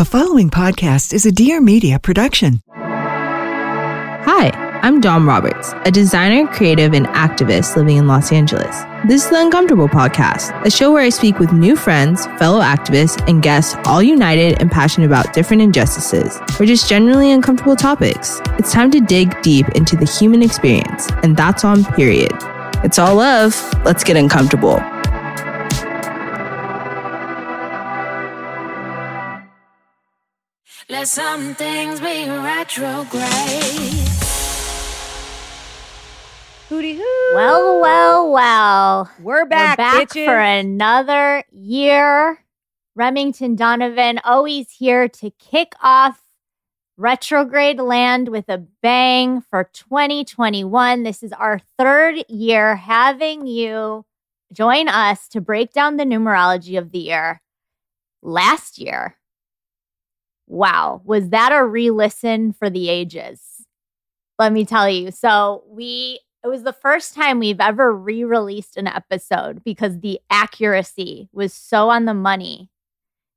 The following podcast is a Dear Media production. Hi, I'm Dom Roberts, a designer, creative, and activist living in Los Angeles. This is the Uncomfortable Podcast, a show where I speak with new friends, fellow activists, and guests, all united and passionate about different injustices or just generally uncomfortable topics. It's time to dig deep into the human experience, and that's on period. It's all love. Let's get uncomfortable. Let some things be retrograde. Hooty hoo. Well, well, well. We're back, We're back bitches. for another year. Remington Donovan always here to kick off retrograde land with a bang for 2021. This is our third year having you join us to break down the numerology of the year. Last year, wow, was that a re listen for the ages? Let me tell you. So, we it was the first time we've ever re-released an episode because the accuracy was so on the money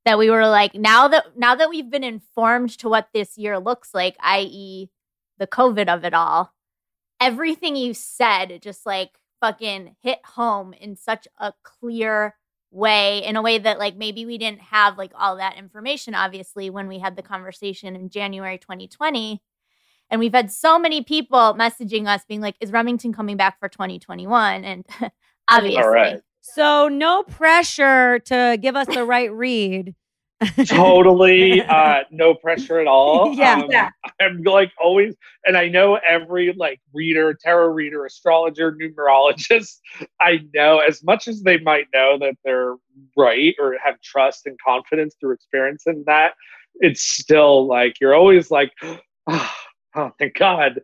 that we were like now that now that we've been informed to what this year looks like i.e. the covid of it all everything you said just like fucking hit home in such a clear way in a way that like maybe we didn't have like all that information obviously when we had the conversation in January 2020 and we've had so many people messaging us being like, is Remington coming back for 2021? And obviously. All right. So no pressure to give us the right read. totally uh no pressure at all Yeah, um, yeah. i'm like always and i know every like reader tarot reader astrologer numerologist i know as much as they might know that they're right or have trust and confidence through experience in that it's still like you're always like oh, thank god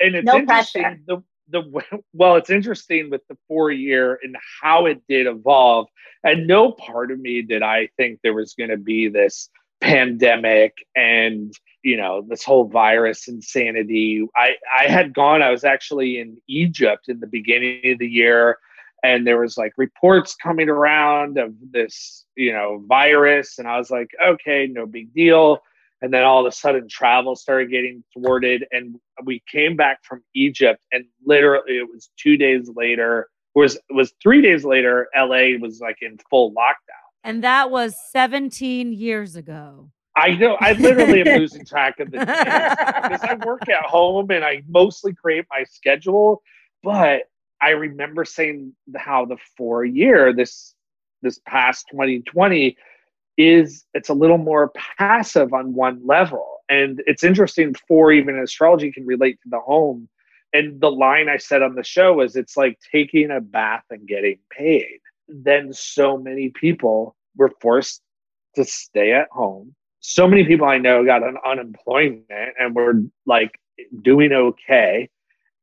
and it's No interesting pressure. the the well it's interesting with the four year and how it did evolve and no part of me did I think there was going to be this pandemic and you know this whole virus insanity. I I had gone. I was actually in Egypt in the beginning of the year, and there was like reports coming around of this you know virus, and I was like, okay, no big deal. And then all of a sudden, travel started getting thwarted, and we came back from Egypt, and literally, it was two days later was was three days later la was like in full lockdown And that was 17 years ago. i know i literally am losing track of the days because i work at home and i mostly create my schedule but i remember saying how the four year this this past 2020 is it's a little more passive on one level and it's interesting for even astrology can relate to the home and the line I said on the show was it's like taking a bath and getting paid. Then so many people were forced to stay at home. So many people I know got an unemployment and were like doing okay.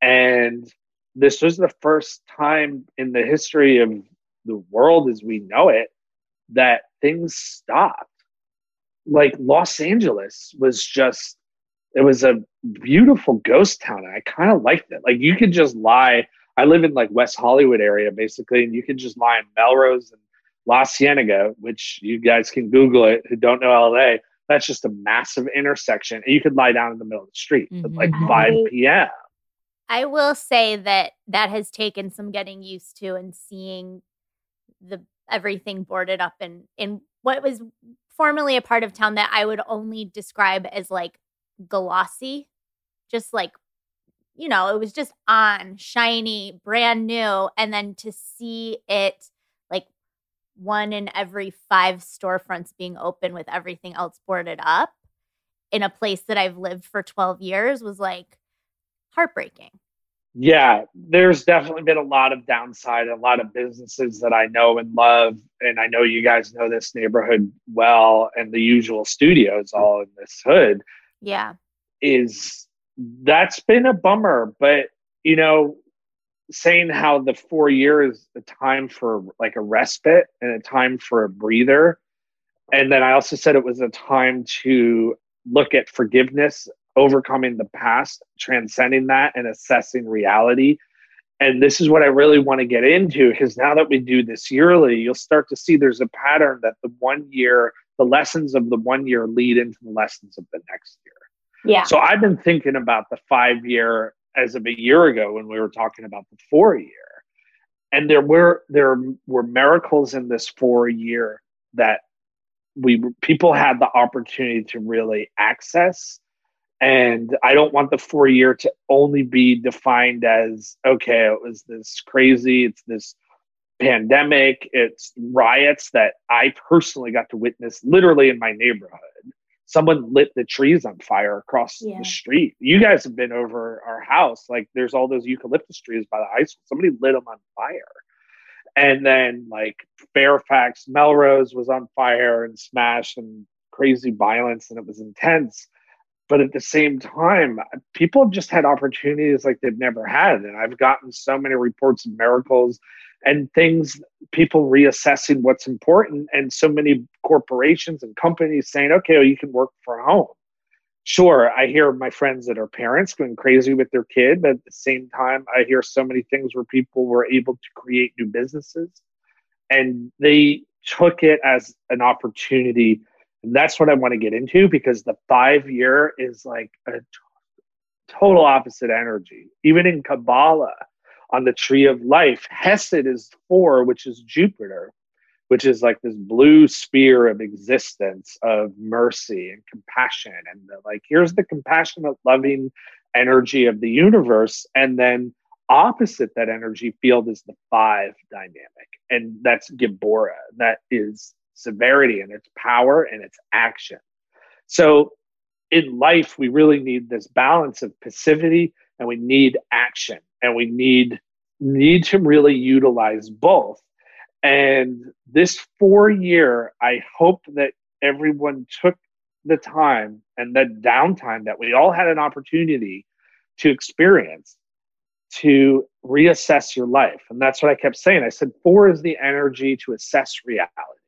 And this was the first time in the history of the world as we know it that things stopped. Like Los Angeles was just it was a beautiful ghost town and i kind of liked it like you could just lie i live in like west hollywood area basically and you could just lie in melrose and la cienega which you guys can google it who don't know la that's just a massive intersection and you could lie down in the middle of the street at like Mhm. 5 p.m I will say that that has taken some getting used to and seeing the everything boarded up in in what was formerly a part of town that I would only describe as like glossy, just like you know, it was just on, shiny, brand new, and then to see it like one in every five storefronts being open with everything else boarded up in a place that I've lived for 12 years was like heartbreaking. Yeah there's definitely been a lot of downside a lot of businesses that i know and love and i know you guys know this neighborhood well and the usual studios all in this hood Yeah. is that's been a bummer but you know saying how the four years a time for like a respite and a time for a breather and then i also said it was a time to look at forgiveness overcoming the past transcending that and assessing reality and this is what i really want to get into because now that we do this yearly you'll start to see there's a pattern that the one year the lessons of the one year lead into the lessons of the next year. Yeah. So I've been thinking about the five year as of a year ago when we were talking about the four year. And there were there were miracles in this four year that we people had the opportunity to really access. And I don't want the four year to only be defined as okay, it was this crazy, it's this pandemic, it's riots that I personally got to witness literally in my neighborhood someone lit the trees on fire across Yeah. the street. You guys have been over our house. Like there's all those eucalyptus trees by the high school. Somebody lit them on fire. And then like Fairfax, Melrose was on fire and smashed and crazy violence and it was intense. But at the same time, people have just had opportunities like they've never had. And I've gotten so many reports of miracles and things people reassessing what's important and so many corporations and companies saying okay well, you can work from home sure i hear my friends that are parents going crazy with their kid but at the same time i hear so many things where people were able to create new businesses and they took it as an opportunity and that's what i want to get into because the five year is like a t- total opposite energy even in kabbalah on the tree of life. Hesed is four, which is Jupiter, which is like this blue sphere of existence of mercy and compassion. And the, like, here's the compassionate, loving energy of the universe. And then opposite that energy field is the five dynamic. And that's Gibora. That is severity and its power and its action. So in life, we really need this balance of passivity and we need action and we need need to really utilize both. And this four year i hope that everyone took the time and the downtime that we all had an opportunity to experience to reassess your life. And that's what i kept saying. I said four is the energy to assess reality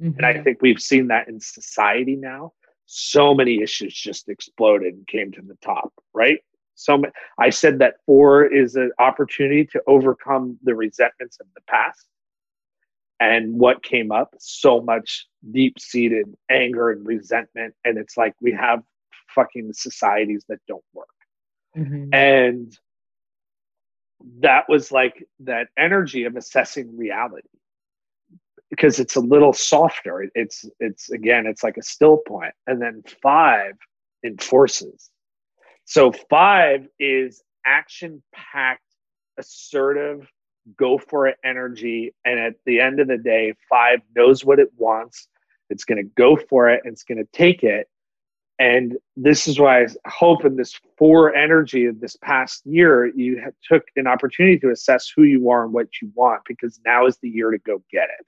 and i think we've seen that in society now so many issues just exploded and came to the top right so I said that four is an opportunity to overcome the resentments of the past and what came up so much deep seated anger and resentment. And it's like we have fucking societies that don't work. Mhm. And that was like that energy of assessing reality because it's a little softer. It's, it's again, it's like a still point. And then five enforces so five is action packed, assertive, go for it energy. And at the end of the day, five knows what it wants. It's going to go for it and it's going to take it. And this is why I hope in this four energy of this past year, you have, took an opportunity to assess who you are and what you want, because now is the year to go get it.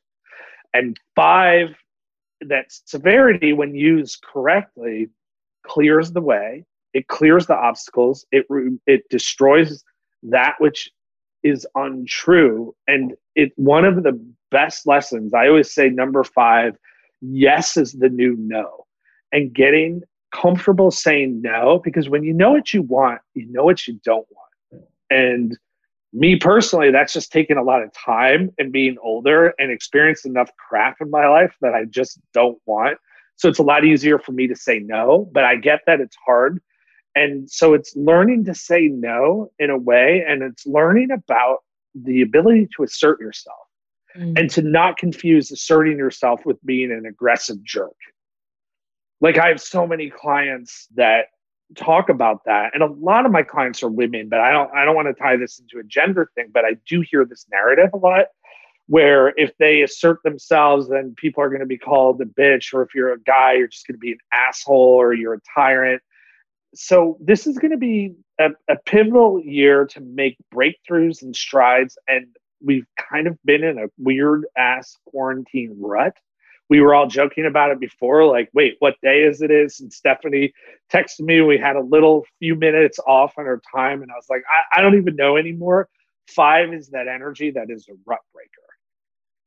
And five, that severity, when used correctly, clears the way it clears the obstacles it it destroys that which is untrue. And it one of the best lessons i always say number 5 yes is the new no. And getting comfortable saying no because when you know what you want you know what you don't want. And me personally that's just taken a lot of time and being older and experienced enough crap in my life that i just don't want so it's a lot easier for me to say no but i get that it's hard and so it's learning to say no in a way, and it's learning about the ability to assert yourself Mm. and to not confuse asserting yourself with being an aggressive jerk. Like I have so many clients that talk about that. And a lot of my clients are women but I don't I don't want to tie this into a gender thing but I do hear this narrative a lot where if they assert themselves then people are going to be called a bitch or if you're a guy you're just going to be an asshole or you're a tyrant. So this is going to be a, a, pivotal year to make breakthroughs and strides and we've kind of been in a weird ass quarantine rut we were all joking about it before like wait what day is it is and stephanie texted me we had a little few minutes off on our time and i was like i, I don't even know anymore five is that energy that is a rut breaker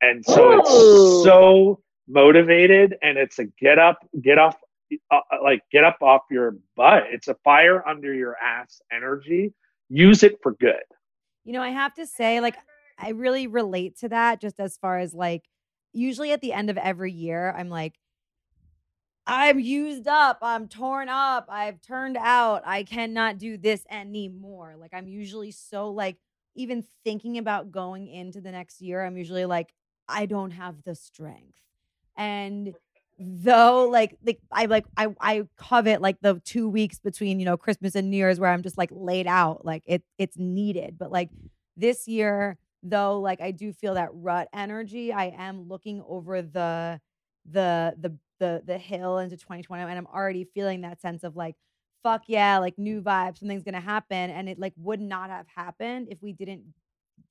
and so Ooh. it's so motivated and it's a get up get off uh, like get up off your butt. It's a fire under your ass energy. Use it for good. You know, I have to say, like, I really relate to that just as far as like, usually at the end of every year, I'm like, I'm used up. I'm torn up. I've turned out. I cannot do this anymore. Like I'm usually so like even thinking about going into the next year, I'm usually like I don't have the strength. And though like like I like I I covet like the 2 weeks between, you know, Christmas and New Year's where I'm just like laid out, like it it's needed. But like this year though like I do feel that rut energy, I am looking over the the the the the hill into 2020 and I'm already feeling that sense of like fuck yeah like new vibes something's going to happen and it like would not have happened if we didn't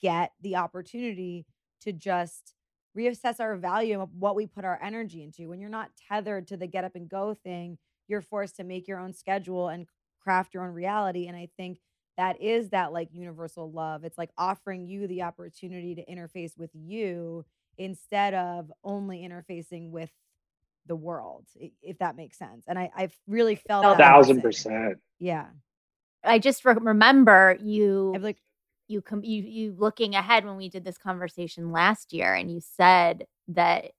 get the opportunity to just reassess our value of what we put our energy into. When you're not tethered to the get up and go thing you're forced to make your own schedule and craft your own reality and I think that is that like universal love it's like offering you the opportunity to interface with you instead of only interfacing with the world, if that makes sense. And I, I've really felt a thousand percent. Yeah. I just remember you I've like you com- you you looking ahead when we did this conversation last year, and you said that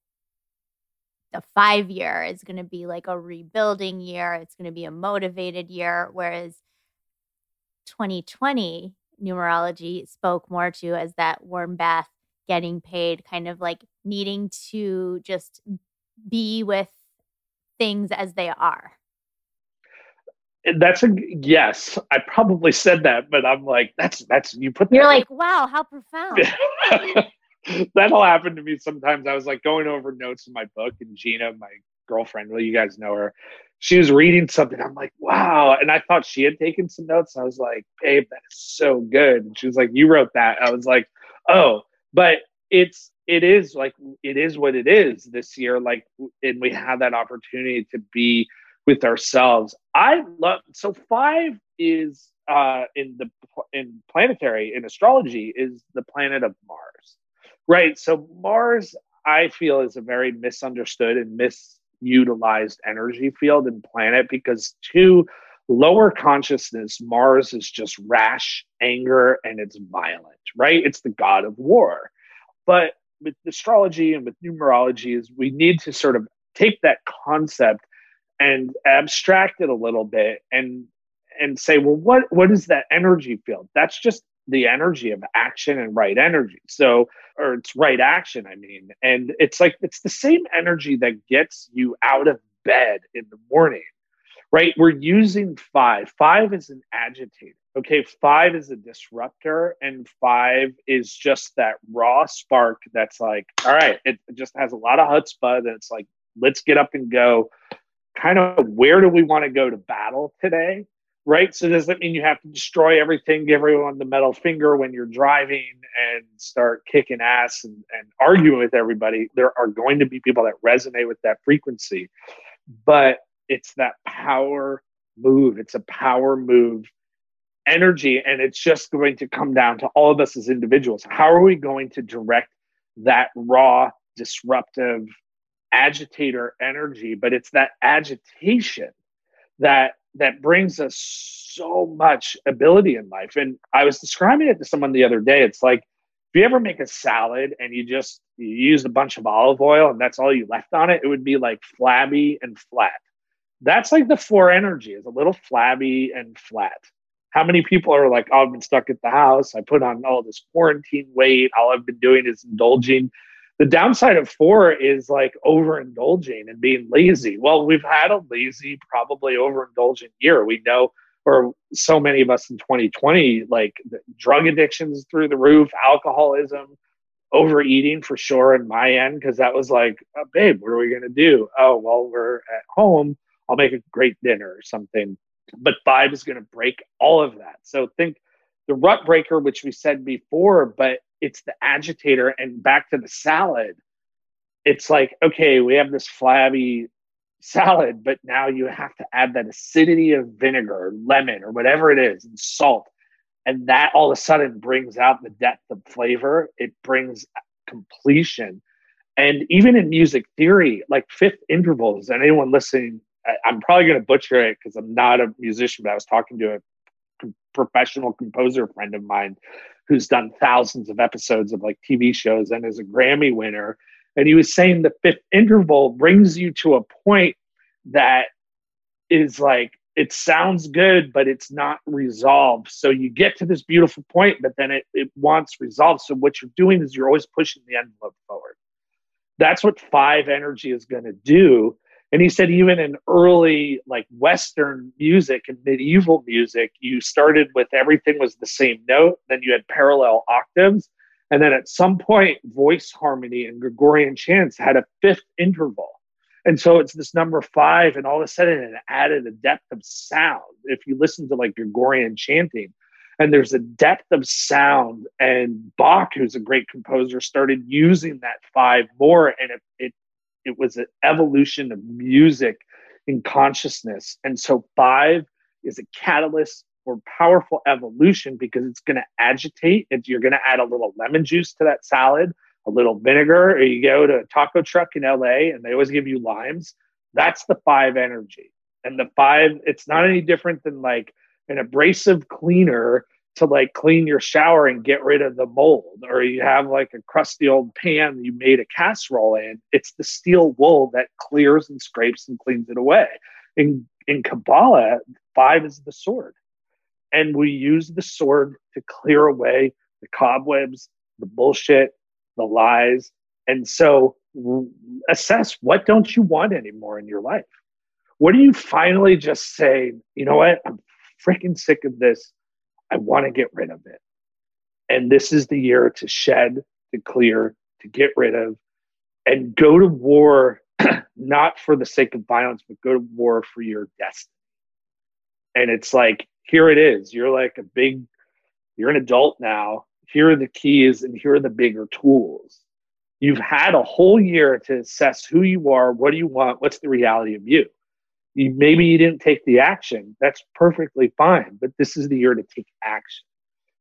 the five year is going to be like a rebuilding year. It's going to be a motivated year, whereas 2020 numerology spoke more to as that warm bath, getting paid, kind of like needing to just be with things as they are? That's a yes. I probably said that, but I'm like, that's that's you put. You're like, wow, how profound. That'll happen to me sometimes. I was like going over notes in my book, and Gina, my girlfriend, well, you guys know her. She was reading something. I'm like, wow. And I thought she had taken some notes. I was like, babe, that is so good. And she was like, you wrote that. I was like, oh, but it's it is like it is what it is this year like and we have that opportunity to be with ourselves i love so five is uh in the in planetary in astrology is the planet of mars right so mars i feel is a very misunderstood and misutilized energy field and planet because to lower consciousness mars is just rash anger and it's violent right? It's the god of war. But with astrology and with numerology is we need to sort of take that concept and abstract it a little bit and and say well what what is that energy field? That's just the energy of action and right energy so or it's right action i mean and it's like it's the same energy that gets you out of bed in the morning right we're using five five is an agitator okay, five is a disruptor, and five is just that raw spark that's like, all right, it just has a lot of chutzpah. And it's like, let's get up and go. Kind of where do we want to go to battle today? Right. So does that mean you have to destroy everything, give everyone the metal finger when you're driving and start kicking ass and, and arguing with everybody? There are going to be people that resonate with that frequency, but it's that power move. It's a power move energy and it's just going to come down to all of us as individuals how are we going to direct that raw disruptive agitator energy but it's that agitation that that brings us so much ability in life and i was describing it to someone the other day it's like if you ever make a salad and you just you use a bunch of olive oil and that's all you left on it it would be like flabby and flat that's like the four energy is a little flabby and flat how many people are like, oh, I've been stuck at the house. I put on all this quarantine weight. All I've been doing is indulging. The downside of four is like overindulging and being lazy. Well, we've had a lazy, probably overindulgent year. We know, or so many of us in 2020, like drug addictions through the roof, alcoholism, overeating for sure in my end, because that was like, oh, babe, what are we going to do? Oh, well, we're at home. I'll make a great dinner or something but five is going to break all of that. So think the rut breaker, which we said before, but it's the agitator. And back to the salad, it's like, okay, we have this flabby salad, but now you have to add that acidity of vinegar or lemon or whatever it is and salt. And that all of a sudden brings out the depth of flavor. It brings completion. And even in music theory, like fifth intervals, and anyone listening I, am probably going to butcher it because I'm not a musician, but I was talking to a professional composer friend of mine who's done thousands of episodes of like TV shows and is a Grammy winner. And he was saying the fifth interval brings you to a point that is like it sounds good, but it's not resolved. So you get to this beautiful point, but then it, it wants resolved. So what you're doing is you're always pushing the envelope forward. That's what five energy is going to do. And he said, even in early like Western music and medieval music, you started with everything was the same note, then you had parallel octaves. And then at some point, voice harmony and Gregorian chants had a fifth interval. And so it's this number five, and all of a sudden it added a depth of sound. If you listen to like Gregorian chanting, and there's a depth of sound, and Bach, who's a great composer, started using that five more, and it it, it was an evolution of music and consciousness. And so five is a catalyst for powerful evolution because it's going to agitate. If you're going to add a little lemon juice to that salad, a little vinegar, or you go to a taco truck in LA and they always give you limes. That's the five energy. And the five, it's not any different than like an abrasive cleaner to like clean your shower and get rid of the mold, or you have like a crusty old pan you made a casserole in. It's the steel wool that clears and scrapes and cleans it away. In in Kabbalah, five is the sword. And we use the sword to clear away the cobwebs, the bullshit, the lies. And so assess what don't you want anymore in your life? What do you finally just say, you know what? I'm freaking sick of this. I want to get rid of it. And this is the year to shed, to clear, to get rid of, and go to war, not for the sake of violence, but go to war for your destiny. And it's like, here it is. You're like a big, you're an adult now here are the keys and here are the bigger tools. You've had a whole year to assess who you are, what do you want, what's the reality of you. You maybe you didn't take the action. That's perfectly fine, but this is the year to take action.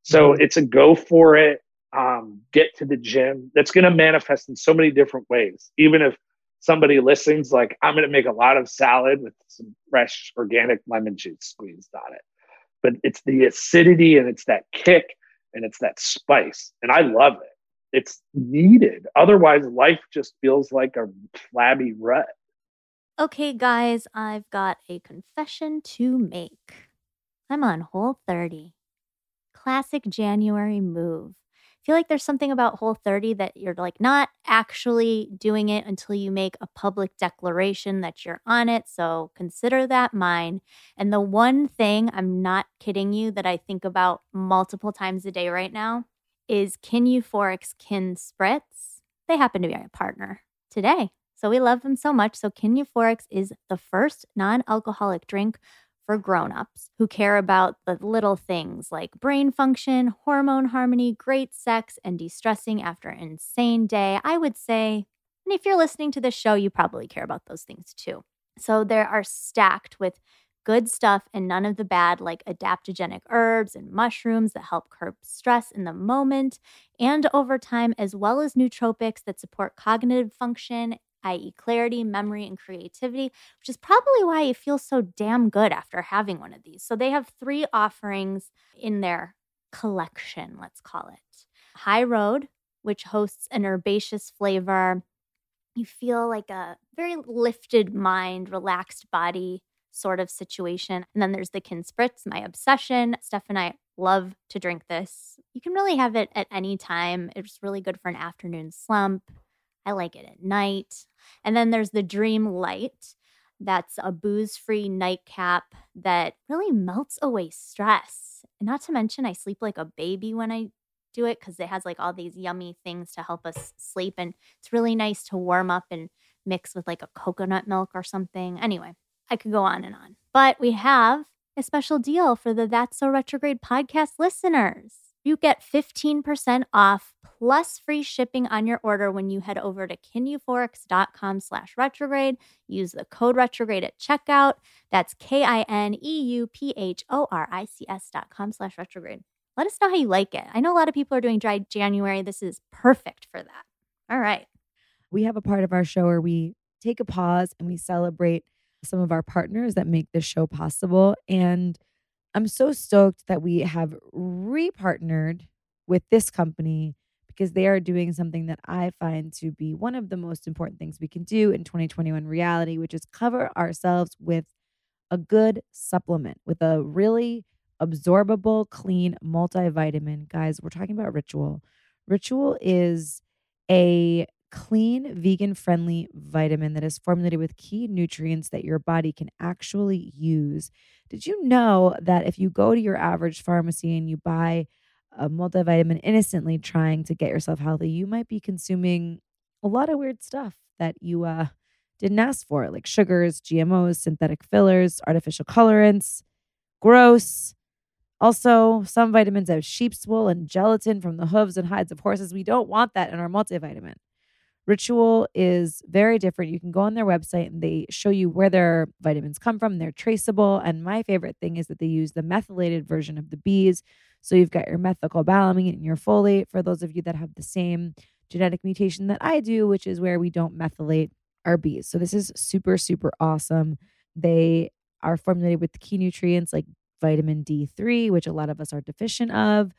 So mm-hmm. it's a go for it. Um, get to the gym. That's going to manifest in so many different ways. Even if somebody listens, like I'm going to make a lot of salad with some fresh organic lemon juice squeezed on it. But it's the acidity and it's that kick and it's that spice. And I love it. It's needed. Otherwise, life just feels like a flabby rut. Okay, guys, I've got a confession to make. I'm on Whole 30. Classic January move I feel like there's something about Whole 30 that you're like not actually doing it until you make a public declaration that you're on it. So consider that mine. And the one thing I'm not kidding you that I think about multiple times a day right now is Kin Euphorics Kin Spritz. They happen to be my partner today. So we love them so much. So Kin Euphorics is the first non alcoholic drink for grown-ups who care about the little things like brain function, hormone harmony, great sex, and de-stressing after an insane day. I would say, and if you're listening to this show, you probably care about those things too. So they are stacked with good stuff and none of the bad, like adaptogenic herbs and mushrooms that help curb stress in the moment and over time, as well as nootropics that support cognitive function i.e., clarity, memory, and creativity, which is probably why you feel so damn good after having one of these. So they have three offerings in their collection, let's call it. High Road, which hosts an herbaceous flavor. You feel like a very lifted mind, relaxed body sort of situation. And then there's the Kin Spritz, my obsession. Steph and I love to drink this. You can really have it at any time. It's really good for an afternoon slump. I like it at night. And then there's the Dream Light. That's a booze free nightcap that really melts away stress. Not to mention, I sleep like a baby when I do it because it has like all these yummy things to help us sleep. And it's really nice to warm up and mix with like a coconut milk or something. Anyway, I could go on and on. But we have a special deal for the That's So Retrograde podcast listeners. You get 15% off plus free shipping on your order when you head over to kineuphorics.com slash retrograde. Use the code retrograde at checkout. That's K-I-N-E-U-P-H-O-R-I-C-S dot com slash retrograde. Let us know how you like it. I know a lot of people are doing dry January. This is perfect for that. All right. We have a part of our show where we take a pause and we celebrate some of our partners that make this show possible. And I'm so stoked that we have repartnered with this company because they are doing something that I find to be one of the most important things we can do in 2021 reality, which is cover ourselves with a good supplement, with a really absorbable, clean multivitamin. Guys, we're talking about Ritual. Ritual is a clean, vegan friendly vitamin that is formulated with key nutrients that your body can actually use. Did you know that if you go to your average pharmacy and you buy a multivitamin innocently trying to get yourself healthy, you might be consuming a lot of weird stuff that you uh, didn't ask for, like sugars, GMOs, synthetic fillers, artificial colorants. Gross. Also, some vitamins have sheep's wool and gelatin from the hooves and hides of horses. We don't want that in our multivitamin. Ritual is very different. You can go on their website and they show you where their vitamins come from. They're traceable. And my favorite thing is that they use the methylated version of the bees. So you've got your methylcobalamin and your folate for those of you that have the same genetic mutation that I do, which is where we don't methylate our bees. So this is super, super awesome. They are formulated with key nutrients like vitamin D3, which a lot of us are deficient of,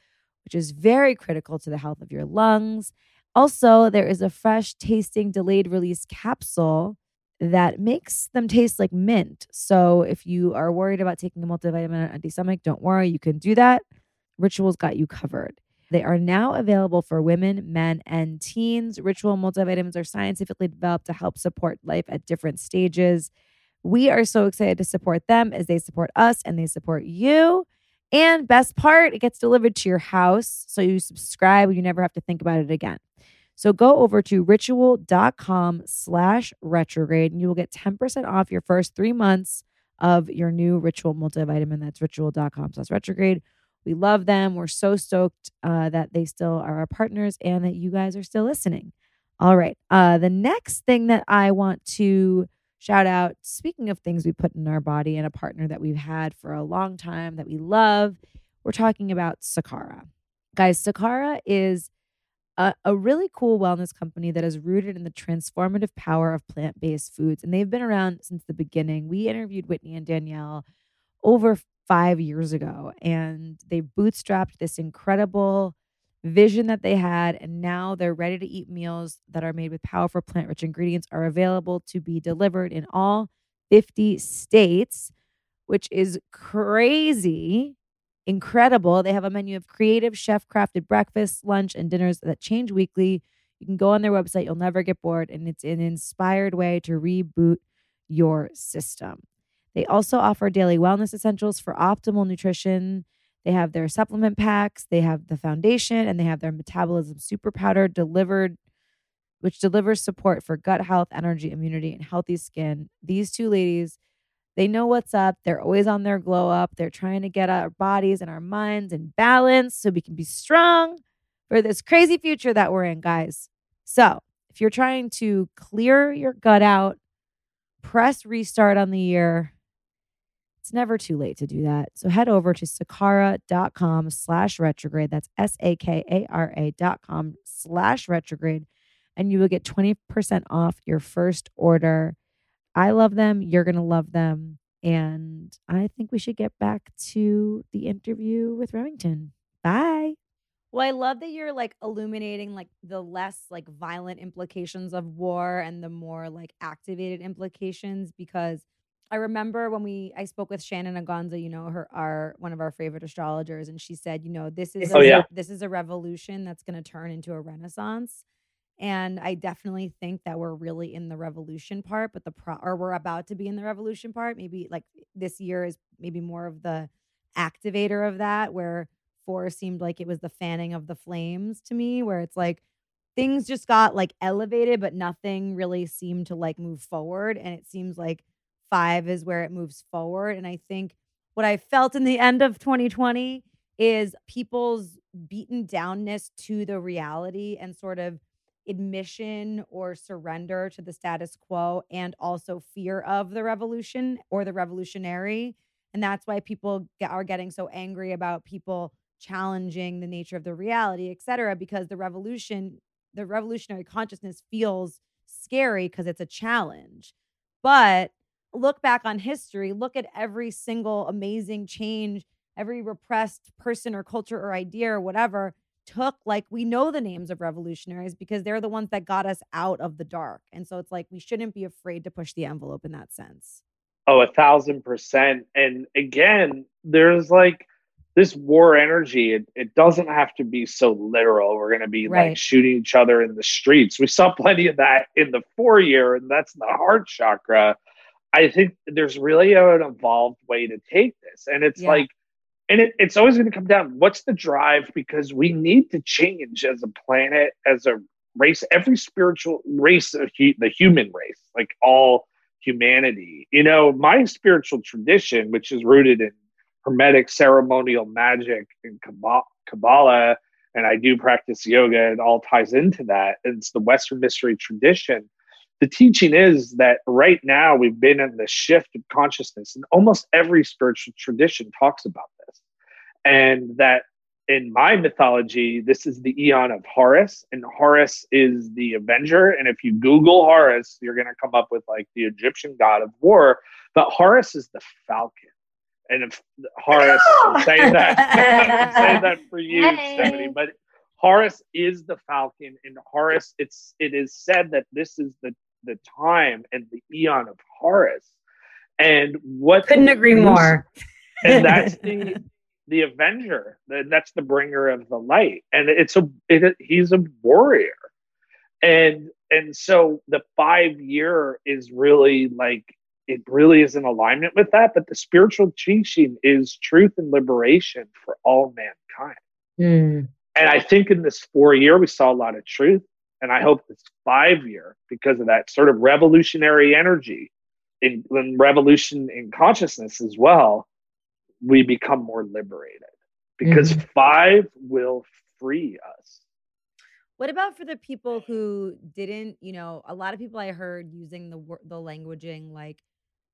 which is very critical to the health of your lungs. Also, there is a fresh tasting delayed release capsule that makes them taste like mint. So if you are worried about taking a multivitamin or anti-stomach, don't worry, you can do that. Rituals got you covered. They are now available for women, men, and teens. Ritual multivitamins are scientifically developed to help support life at different stages. We are so excited to support them as they support us and they support you. And best part, it gets delivered to your house. So you subscribe, you never have to think about it again. So go over to ritual.com slash retrograde and you will get 10% off your first three months of your new ritual multivitamin. That's ritual.com slash retrograde. We love them. We're so stoked uh, that they still are our partners and that you guys are still listening. All right. Uh, the next thing that I want to shout out, speaking of things we put in our body and a partner that we've had for a long time that we love, we're talking about Sakara. Guys, Sakara is a, a really cool wellness company that is rooted in the transformative power of plant based foods. And they've been around since the beginning. We interviewed Whitney and Danielle over five years ago, and they bootstrapped this incredible vision that they had and now they're ready to eat meals that are made with powerful plant rich ingredients are available to be delivered in all 50 states which is crazy incredible. They have a menu of creative chef crafted breakfasts, lunch, and dinners that change weekly. You can go on their website, you'll never get bored, and it's an inspired way to reboot your system. They also offer daily wellness essentials for optimal nutrition. They have their supplement packs, they have the foundation, and they have their metabolism super powder delivered, which delivers support for gut health, energy, immunity, and healthy skin. These two ladies they know what's up. They're always on their glow up. They're trying to get our bodies and our minds in balance so we can be strong for this crazy future that we're in, guys. So, if you're trying to clear your gut out, press restart on the year, it's never too late to do that. So head over to sakara.com slash retrograde. That's S-A-K-A-R-A dot com slash retrograde. And you will get 20% off your first order. I love them. You're going to love them. And I think we should get back to the interview with Remington. Bye. Well, I love that you're like illuminating like the less like violent implications of war and the more like activated implications because I remember when we I spoke with Shannon Agonza, you know, her our one of our favorite astrologers, and she said, you know, this is Oh, a- yeah. this is a revolution that's going to turn into a renaissance. And I definitely think that we're really in the revolution part, but the pro or we're about to be in the revolution part. Maybe like this year is maybe more of the activator of that, where four seemed like it was the fanning of the flames to me, where it's like things just got like elevated, but nothing really seemed to like move forward. And it seems like five is where it moves forward. And I think what I felt in the end of 2020 is people's beaten downness to the reality and sort of admission or surrender to the status quo and also fear of the revolution or the revolutionary and that's why people get, are getting so angry about people challenging the nature of the reality et cetera because the revolution the revolutionary consciousness feels scary because it's a challenge but look back on history look at every single amazing change every repressed person or culture or idea or whatever took like we know the names of revolutionaries because they're the ones that got us out of the dark. And so it's like we shouldn't be afraid to push the envelope in that sense. Oh, a thousand percent. And again, there's like this war energy. It, it doesn't have to be so literal. We're going to be Right. like shooting each other in the streets. We saw plenty of that in the four year, and that's the heart chakra. I think there's really an evolved way to take this. And it's Yeah. like, and it, it's always going to come down what's the drive? Because we need to change as a planet, as a race, every spiritual race, the human race, like all humanity. You know, my spiritual tradition, which is rooted in Hermetic ceremonial magic and Kabbalah, and I do practice yoga, it all ties into that. It's the Western mystery tradition. The teaching is that right now we've been in the shift of consciousness, and almost every spiritual tradition talks about this. And that in my mythology, this is the eon of Horus, and Horus is the Avenger. And if you Google Horus, you're going to come up with like the Egyptian god of war. But Horus is the falcon. And if Horus, I'm saying that, I'm saying that for you, Yay. Stephanie, but Horus is the falcon, and Horus, it's it is said that this is the the time and the eon of Horus. And what Couldn't agree more. and that's the the avenger that's the bringer of the light and it's a it, he's a warrior and and so the five year is really like it really is in alignment with that but the spiritual teaching is truth and liberation for all mankind Mm. and I think in this four year, we saw a lot of truth. And I hope this five year, because of that sort of revolutionary energy in, in revolution in consciousness as well, we become more liberated because mm-hmm. five will free us. What about for the people who didn't, you know, a lot of people I heard using the wor- the languaging like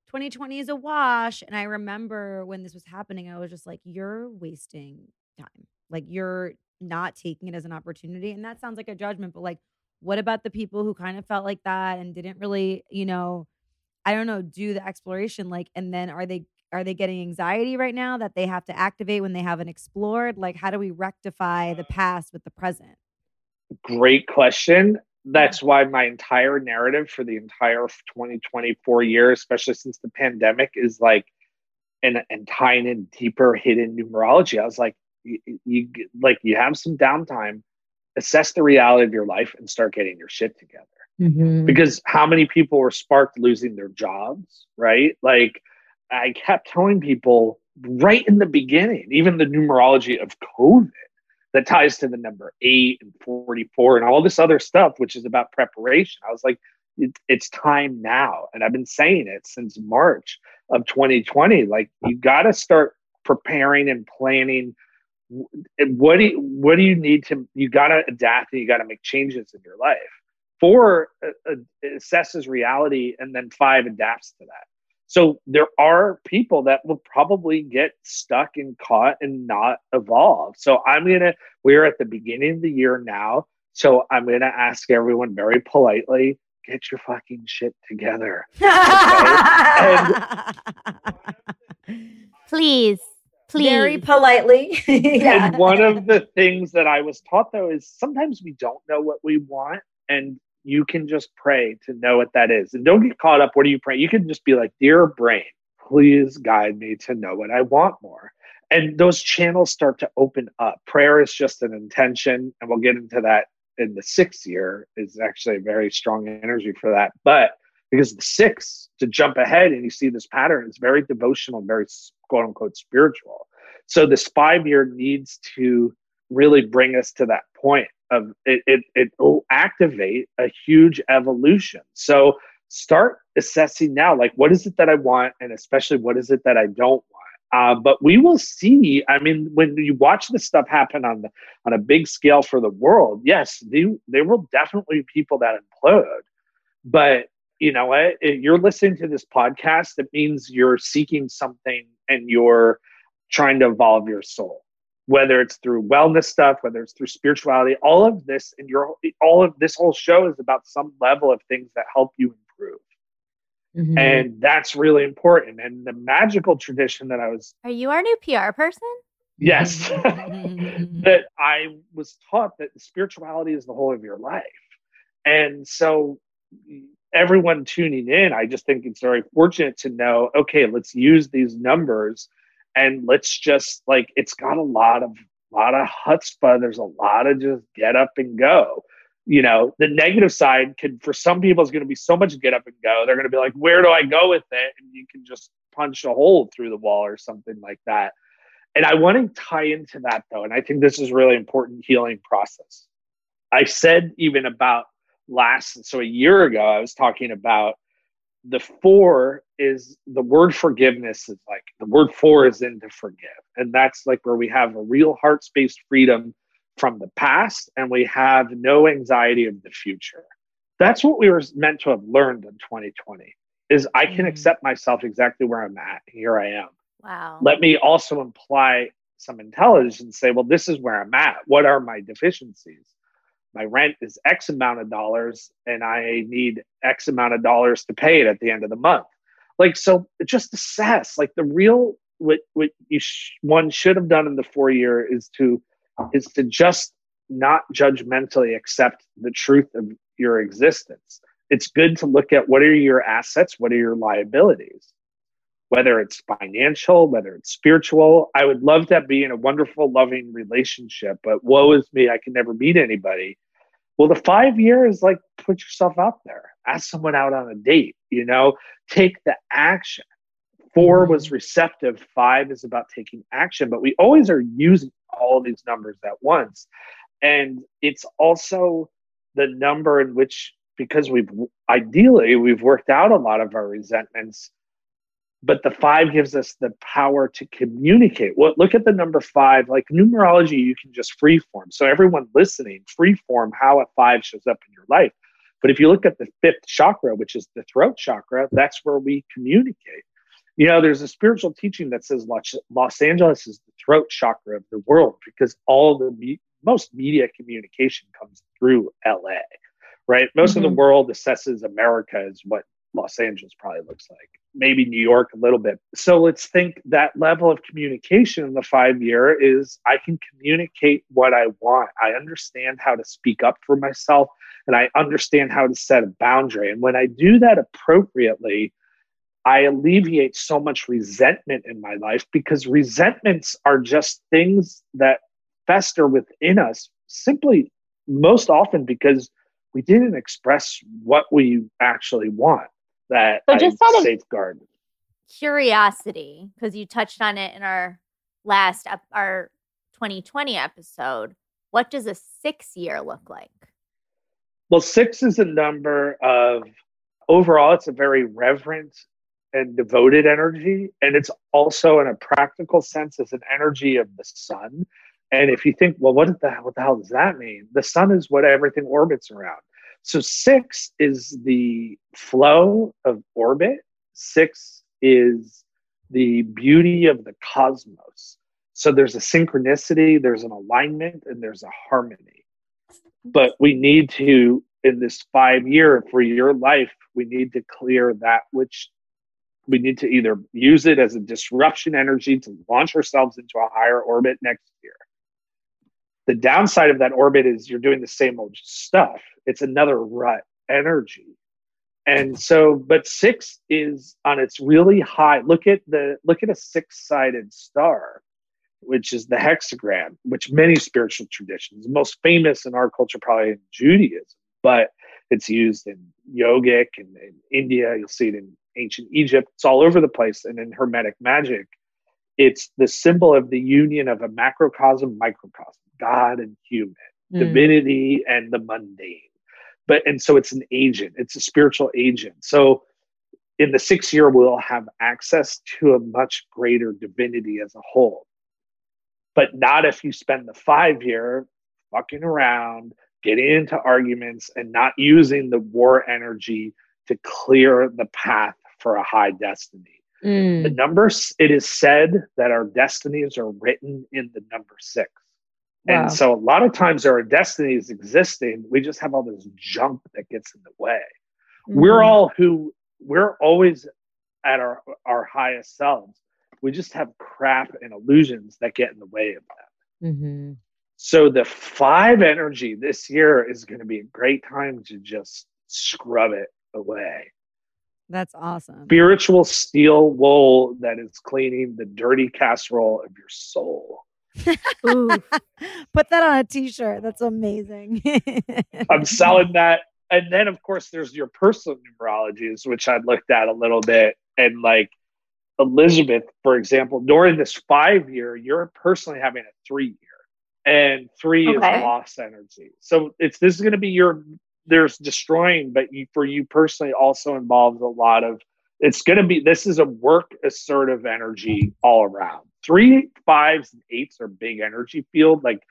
2020 is a wash and I remember when this was happening I was just like you're wasting time. Like you're not taking it as an opportunity and that sounds like a judgment but like what about the people who kind of felt like that and didn't really, you know, I don't know, do the exploration like and then are they are they getting anxiety right now that they have to activate when they haven't explored? Like how do we rectify the mm. past with the present? Great question. That's why my entire narrative for the entire 2024 year, especially since the pandemic, is like, and, and tying in deeper hidden numerology. I was like, you, you like you have some downtime, assess the reality of your life, and start getting your shit together. Mhm. Because how many people were sparked losing their jobs, right? Like I kept telling people right in the beginning, even the numerology of COVID that ties to the number eight and 44 and all this other stuff, which is about preparation. I was like, it, it's time now. And I've been saying it since March of 2020. Like, you got to start preparing and planning. And What do you, what do you need to? You got to adapt and you got to make changes in your life. Four uh, uh, assesses reality, and then five adapts to that. So there are people that will probably get stuck and caught and not evolve. So I'm gonna. We're at the beginning of the year now, so I'm gonna ask everyone very politely: get your fucking shit together. Please, please. Very politely. yeah. And one of the things that I was taught though is sometimes we don't know what we want, and you can just pray to know what that is. And don't get caught up. What are you praying? You can just be like, Dear brain, please guide me to know what I want more. And those channels start to open up. Prayer is just an intention, and we'll get into that in the sixth year, is actually a very strong energy for that. But because the six to jump ahead and you see this pattern, is very devotional, very quote unquote spiritual. So this five year needs to really bring us to that point of it, it, it will activate a huge evolution. So start assessing now, like what is it that I want, and especially what is it that I don't want. Uh, but we will see. I mean, when you watch this stuff happen on the on a big scale for the world, yes, they, there will definitely be people that implode. But you know what? If you're listening to this podcast, it means you're seeking something and you're trying to evolve your soul whether it's through wellness stuff, whether it's through spirituality, all of this and your all of this whole show is about some level of things that help you improve. Mhm. And that's really important. And the magical tradition that I was Are you our new PR person? Yes. that I was taught that spirituality is the whole of your life. And so everyone tuning in, I just think it's very fortunate to know, okay, let's use these numbers and let's just like it's got a lot of lot of chutzpah. There's a lot of just get up and go. You know, the negative side could for some people is going to be so much get up and go. They're going to be like, where do I go with it? And you can just punch a hole through the wall or something like that. And I want to tie into that though. And I think this is really important healing process. I said even about last, so a year ago, I was talking about the four is the word forgiveness is like the word four is in to forgive. And that's like where we have a real heart space freedom from the past and we have no anxiety of the future. That's what we were meant to have learned in 2020 is I can Mhm. accept myself exactly where I'm at. Here I am Wow. let me also imply some intelligence and say, well, this is where I'm at. What are my deficiencies? My rent is X amount of dollars, and I need X amount of dollars to pay it at the end of the month. Like, so just assess. Like, the real what what you sh- one should have done in the four year is to is to just not judgmentally accept the truth of your existence. It's good to look at what are your assets, what are your liabilities whether it's financial, whether it's spiritual. I would love to be in a wonderful, loving relationship, but woe is me, I can never meet anybody. Well, the five year is like put yourself out there, ask someone out on a date, you know, take the action. 4 mm-hmm. was receptive, five is about taking action, but we always are using all these numbers at once. And it's also the number in which, because we've ideally, we've worked out a lot of our resentments but the five gives us the power to communicate. Well, look at the number five. Like numerology, you can just freeform. So everyone listening, freeform how a five shows up in your life. But if you look at the fifth chakra, which is the throat chakra, that's where we communicate. You know, there's a spiritual teaching that says Los, Angeles is the throat chakra of the world because all the me- most media communication comes through LA, right? Most of the Mhm. world assesses America as what Los Angeles probably looks like, maybe New York a little bit. So let's think that level of communication in the five year is I can communicate what I want. I understand how to speak up for myself and I understand how to set a boundary. And when I do that appropriately, I alleviate so much resentment in my life because resentments are just things that fester within us simply most often because we didn't express what we actually want that So just of- safeguard. Curiosity, because you touched on it in our last our 2020 episode. What does a six year look like? Well, six is a number of overall, it's a very reverent and devoted energy. And it's also, in a practical sense, is an energy of the sun. And if you think, well, what the, what the hell does that mean? The sun is what everything orbits around. So six is the flow of orbit, six is the beauty of the cosmos. So there's a synchronicity, there's an alignment, and there's a harmony. But we need to in this five year for your life we need to clear that which we need to either use it as a disruption energy to launch ourselves into a higher orbit next year the downside of that orbit is you're doing the same old stuff it's another rut energy and so but six is on its really high look at the look at a six sided star which is the hexagram, which many spiritual traditions, most famous in our culture, probably in Judaism, but it's used in yogic and in India. You'll see it in ancient Egypt. It's all over the place. And in Hermetic magic, it's the symbol of the union of a macrocosm, microcosm, God and human, Mm. divinity and the mundane. But and so it's an agent, it's a spiritual agent. So in the six year, we'll have access to a much greater divinity as a whole but not if you spend the five year fucking around, getting into arguments, and not using the war energy to clear the path for a high destiny. Mm. The numbers, it is said that our destinies are written in the number six. Wow. And so a lot of times there are destinies existing. We just have all this junk that gets in the way. We're Mhm. all who we're always at our our highest selves. We just have crap and illusions that get in the way of that. Mm-hmm. So the five energy this year is going to be a great time to just scrub it away. That's awesome. Spiritual steel wool that is cleaning the dirty casserole of your soul. Put that on a t-shirt. That's amazing. I'm selling that. And then, of course, there's your personal numerologies, which I looked at a little bit. And like Elizabeth, for example, during this five year, you're personally having a three year, and three Okay. is loss energy. So it's this is going to be your there's destroying, but you, for you personally also involves a lot of. It's going to be this is a work assertive energy all around. Three, fives, and eights are big energy field, like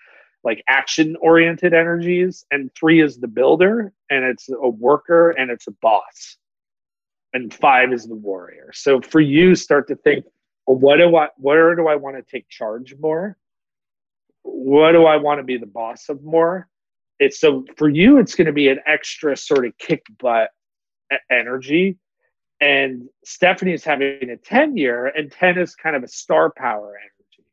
like action oriented energies and three is the builder and it's a worker and it's a boss and five is the warrior so for you start to think well what do i where do i want to take charge more what do i want to be the boss of more it's so for you it's going to be an extra sort of kick butt energy and stephanie is having a 10 year and 10 is kind of a star power energy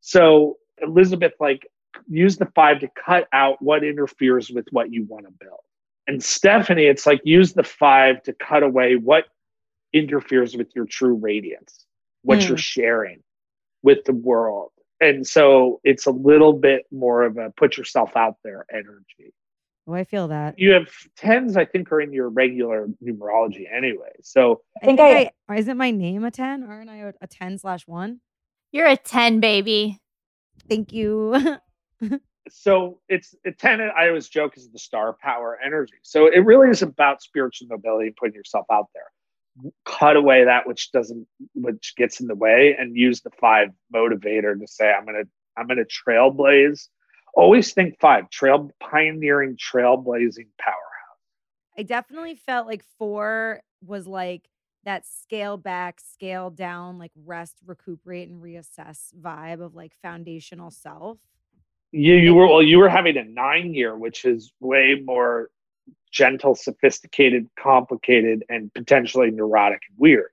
so elizabeth like use the five to cut out what interferes with what you want to build. And Stephanie, it's like use the five to cut away what interferes with your true radiance, what Hmm. you're sharing with the world. And so it's a little bit more of a put yourself out there energy. oh, I feel that. You have tens, I think, are in your regular numerology anyway. So I think think I, isn't my name a 10? Aren't I a 10 slash 1? You're a 10, baby. Thank you. so it's a tenet I always joke is the star power energy. So it really is about spiritual nobility and putting yourself out there. Cut away that which doesn't which gets in the way and use the five motivator to say, I'm gonna I'm gonna trailblaze. Always think five, trail pioneering, trailblazing powerhouse I definitely felt like 4 was like that scale back, scale down, like rest, recuperate, and reassess vibe of like foundational self. You you were well, you were having a nine year, which is way more gentle, sophisticated, complicated, and potentially neurotic and weird.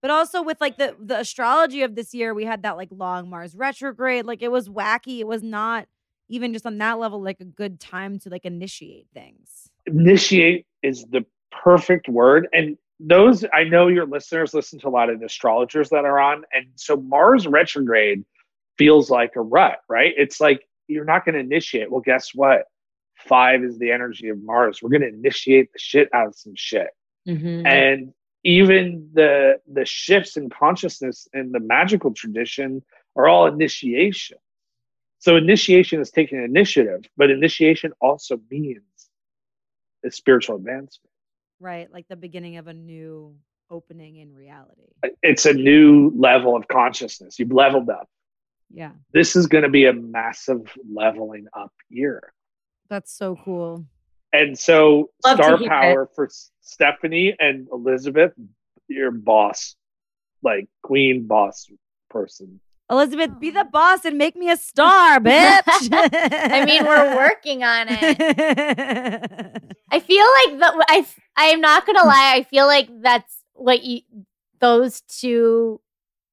But also with like the the astrology of this year, we had that like long Mars retrograde. Like it was wacky. It was not even just on that level like a good time to like initiate things. initiate is the perfect word and those i know your listeners listen to a lot of the astrologers that are on and so mars retrograde feels like a rut right it's like you're not going to initiate well guess what five is the energy of mars we're going to initiate the shit out of some shit Mm-hmm. and even the the shifts in consciousness in the magical tradition are all initiation so initiation is taking initiative but initiation also means a spiritual advancement Right. Like the beginning of a new opening in reality. it's a new level of consciousness you've leveled up Yeah. this is going to be a massive leveling up year That's so cool. and so Love star hear power for stephanie and elizabeth your boss like queen boss person Elizabeth, be the boss and make me a star, bitch. I mean, we're working on it. it. I feel like the I I'm not gonna lie. I feel like that's what you those two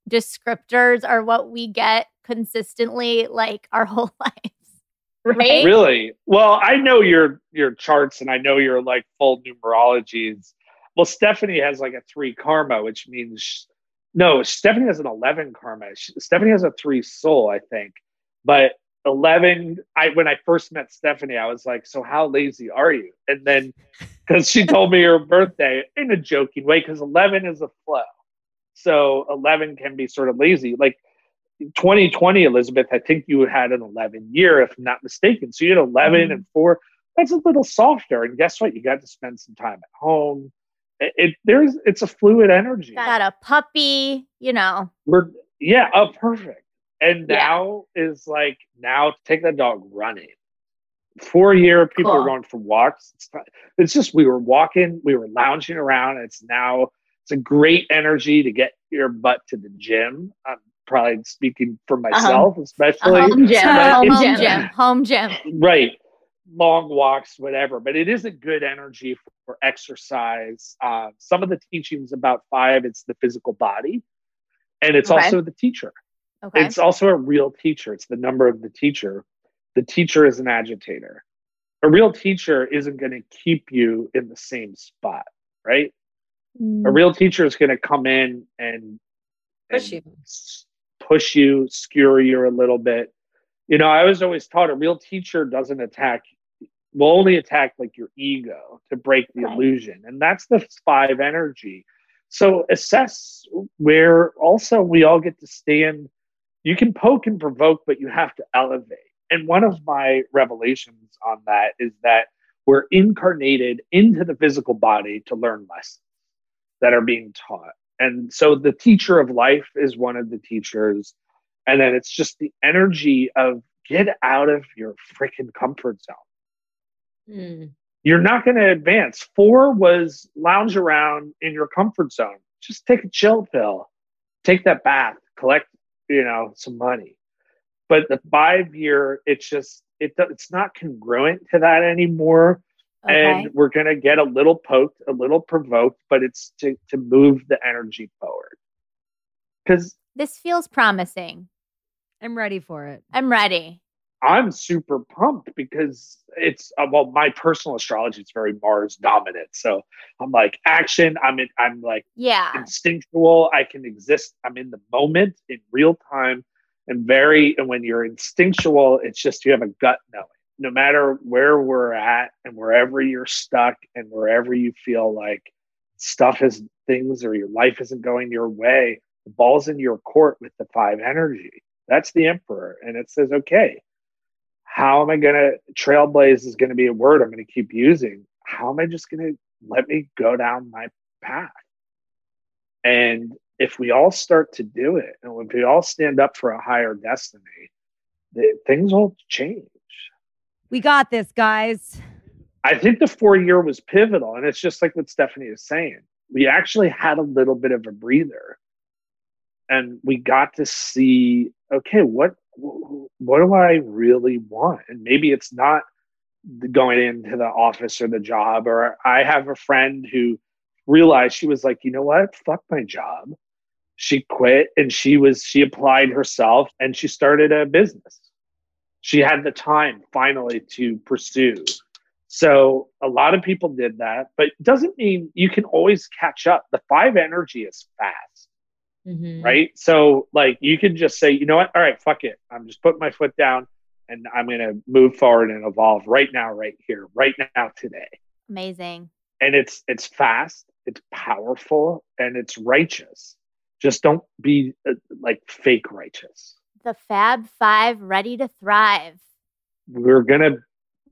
descriptors are what we get consistently like our whole lives. Right? Really? Well, I know your your charts and I know your like full numerologies. Well, Stephanie has like a three karma, which means no, Stephanie has an 11 karma. She- Stephanie has a three soul, I think. But 11, I when I first met Stephanie, I was like, So, how lazy are you? And then because she told me her birthday in a joking way, because 11 is a flow. So, 11 can be sort of lazy. Like 2020, Elizabeth, I think you had an 11 year, if I'm not mistaken. So, you had 11 mm-hmm. and four. That's a little softer. And guess what? You got to spend some time at home. It, it there's it's a fluid energy. Got a puppy, you know. We're yeah, oh perfect. And Yeah. now is like now take that dog running. For a year, people Cool. are going for walks. It's not, it's just we were walking, we were lounging around. It's now it's a great energy to get your butt to the gym. I'm probably speaking for myself, A especially home gym, But home gym, home gym. right long walks whatever but it is a good energy for, for exercise uh, some of the teachings about five it's the physical body And it's Okay. also the teacher. Okay. It's also a real teacher. It's the number of the teacher. The teacher is an agitator. A real teacher isn't going to keep you in the same spot, right? Mm. A real teacher is going to come in and Push you. Push you, skewer you a little bit. You know, I was always taught a real teacher doesn't attack, will only attack like your ego to break the Right. illusion. And that's the five energy. So assess where also we all get to stand. You can poke and provoke, but you have to elevate. And one of my revelations on that is that we're incarnated into the physical body to learn lessons that are being taught. And so the teacher of life is one of the teachers. And then it's just the energy of get out of your freaking comfort zone. Mm. You're not going to advance. Four was lounge around in your comfort zone. Just take a chill pill, take that bath, collect, you know, some money. But the five year, it's just, it, it's not congruent to that anymore okay. and we're going to get a little poked, a little provoked, but it's to, to move the energy forward. Because this feels promising. I'm ready for it. I'm ready. I'm super pumped because it's uh, well, my personal astrology is very Mars dominant. So I'm like action. I'm in, I'm like Yeah. instinctual. I can exist. I'm in the moment in real time and very, and when you're instinctual, it's just you have a gut knowing. No matter where we're at and wherever you're stuck and wherever you feel like stuff is things or your life isn't going your way, the ball's in your court with the five energy. That's the emperor. And it says, okay, how am I going to trailblaze is going to be a word I'm going to keep using. How am I just going to let me go down my path? And if we all start to do it, and if we all stand up for a higher destiny, the, things will change. We got this, guys. I think the four year was pivotal. And it's just like what Stephanie is saying. We actually had a little bit of a breather. And we got to see, okay, what what do I really want? And maybe it's not going into the office or the job. Or I have a friend who realized she was like, you know what? Fuck my job. She quit and she was she applied herself and she started a business. She had the time finally to pursue. So a lot of people did that, but doesn't mean you can always catch up. The five energy is fast Mhm. right? So like you can just say, you know what? All right, fuck it. I'm just putting my foot down and I'm going to move forward and evolve right now, right here, right now, today. Amazing. And it's it's fast, it's powerful, and it's righteous. Just don't be uh, like fake righteous. The Fab Five ready to thrive. We're gonna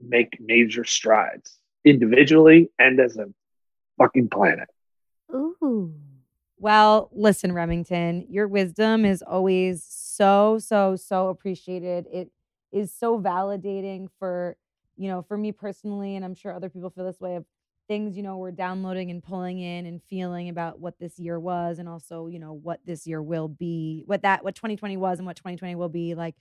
make major strides individually and as a fucking planet. Ooh. Well, listen, Remington, your wisdom is always so, so, so appreciated. It is so validating for, you know, for me personally, and I'm sure other people feel this way of things, you know, we're downloading and pulling in and feeling about what this year was and also, you know, what this year will be, what that, what 2020 was and what 2020 will be. Like,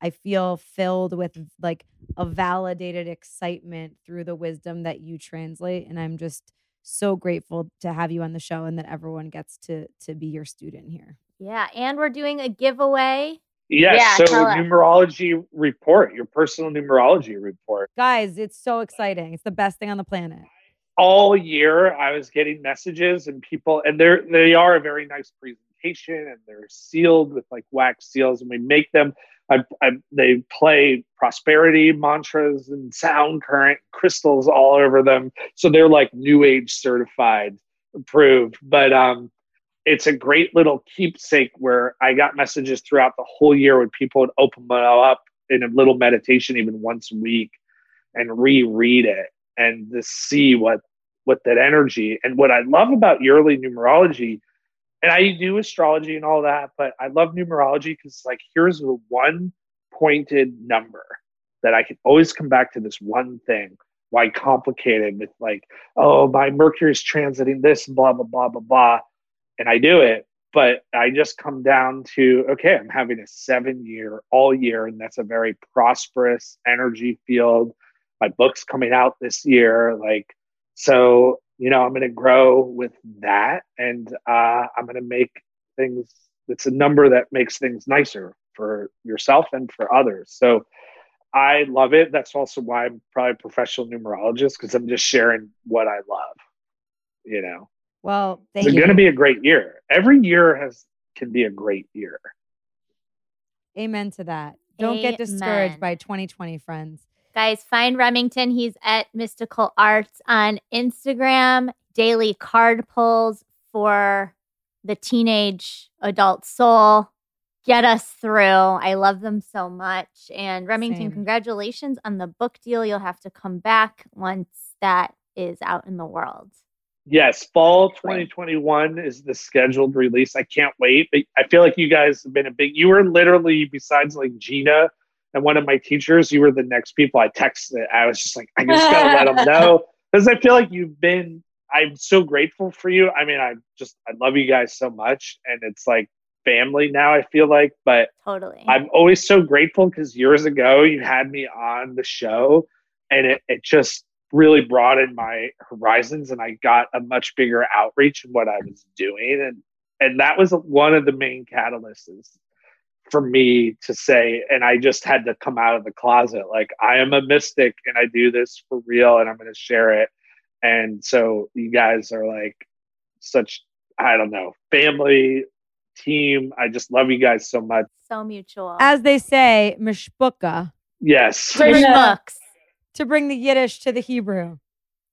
I feel filled with like a validated excitement through the wisdom that you translate. And I'm just, so grateful to have you on the show and that everyone gets to to be your student here. Yeah. And we're doing a giveaway. Yes. Yeah, so tell us. numerology report, your personal numerology report. Guys, it's so exciting. It's the best thing on the planet. All year I was getting messages and people and they're they are a very nice presentation and they're sealed with like wax seals and we make them. I, I they play prosperity mantras and sound current crystals all over them. So they're like new age certified approved. But um it's a great little keepsake where I got messages throughout the whole year when people would open them up in a little meditation even once a week and reread it and to see what what that energy and what I love about yearly numerology and I do astrology and all that, but I love numerology because like here's the one pointed number that I can always come back to this one thing. Why complicated with like, oh, my Mercury's transiting this, blah, blah, blah, blah, blah. And I do it, but I just come down to okay, I'm having a seven year all year, and that's a very prosperous energy field. My book's coming out this year. Like, so you know i'm going to grow with that and uh, i'm going to make things it's a number that makes things nicer for yourself and for others. So I love it. That's also why I'm probably a professional numerologist because I'm just sharing what I love. You know, Well, thank it's going to be a great year. Every year has can be a great year. Amen to that. Don't get discouraged by 2020, friends. Guys, find Remington. He's at Mystical Arts on Instagram. Daily card pulls for the teenage adult soul. Get us through. I love them so much. And Remington, Same. congratulations on the book deal. You'll have to come back once that is out in the world. Yes, fall 2021 is the scheduled release. I can't wait. I- I feel like you guys have been a big. You were literally besides like Gina and one of my teachers. You were the next people I texted. I was just like, I just gotta let them know because I feel like you've been. I'm so grateful for you. I mean, I just I love you guys so much, and it's like family now. I feel like, but Totally. I'm always so grateful because years ago you had me on the show and it, it just really broadened my horizons and I got a much bigger outreach in what I was doing. And and that was one of the main catalysts for me to say, and I just had to come out of the closet. Like I am a mystic and I do this for real and I'm gonna share it. And so you guys are like such I don't know, family, team. I just love you guys so much. so mutual. As they say, mishpuka, Yes. Fresh books. to bring the Yiddish to the Hebrew.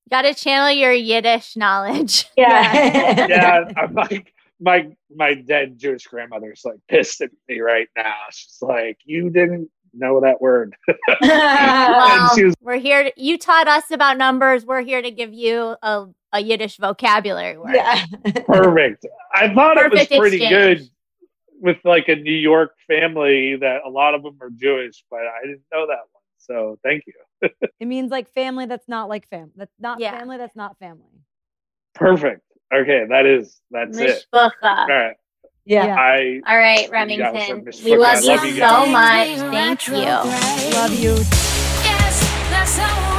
Got to channel your Yiddish knowledge. Yeah. yeah, I'm like my my dead Jewish grandmother's like pissed at me right now. She's like, "You didn't know that word." Well, was we're here. To, you taught us about numbers. We're here to give you a, a Yiddish vocabulary word. yeah. perfect. I thought Perfect it was pretty exchange. good with like a New York family that a lot of them are Jewish, but I didn't know that one. So thank you. It means like family that's not like fam. That's not Yeah. family that's not family. Perfect. Okay, that is that's it. All right. Yeah. I, All right, Remington. Yeah, we love, love you, so much. Thank you. Love you. Yes,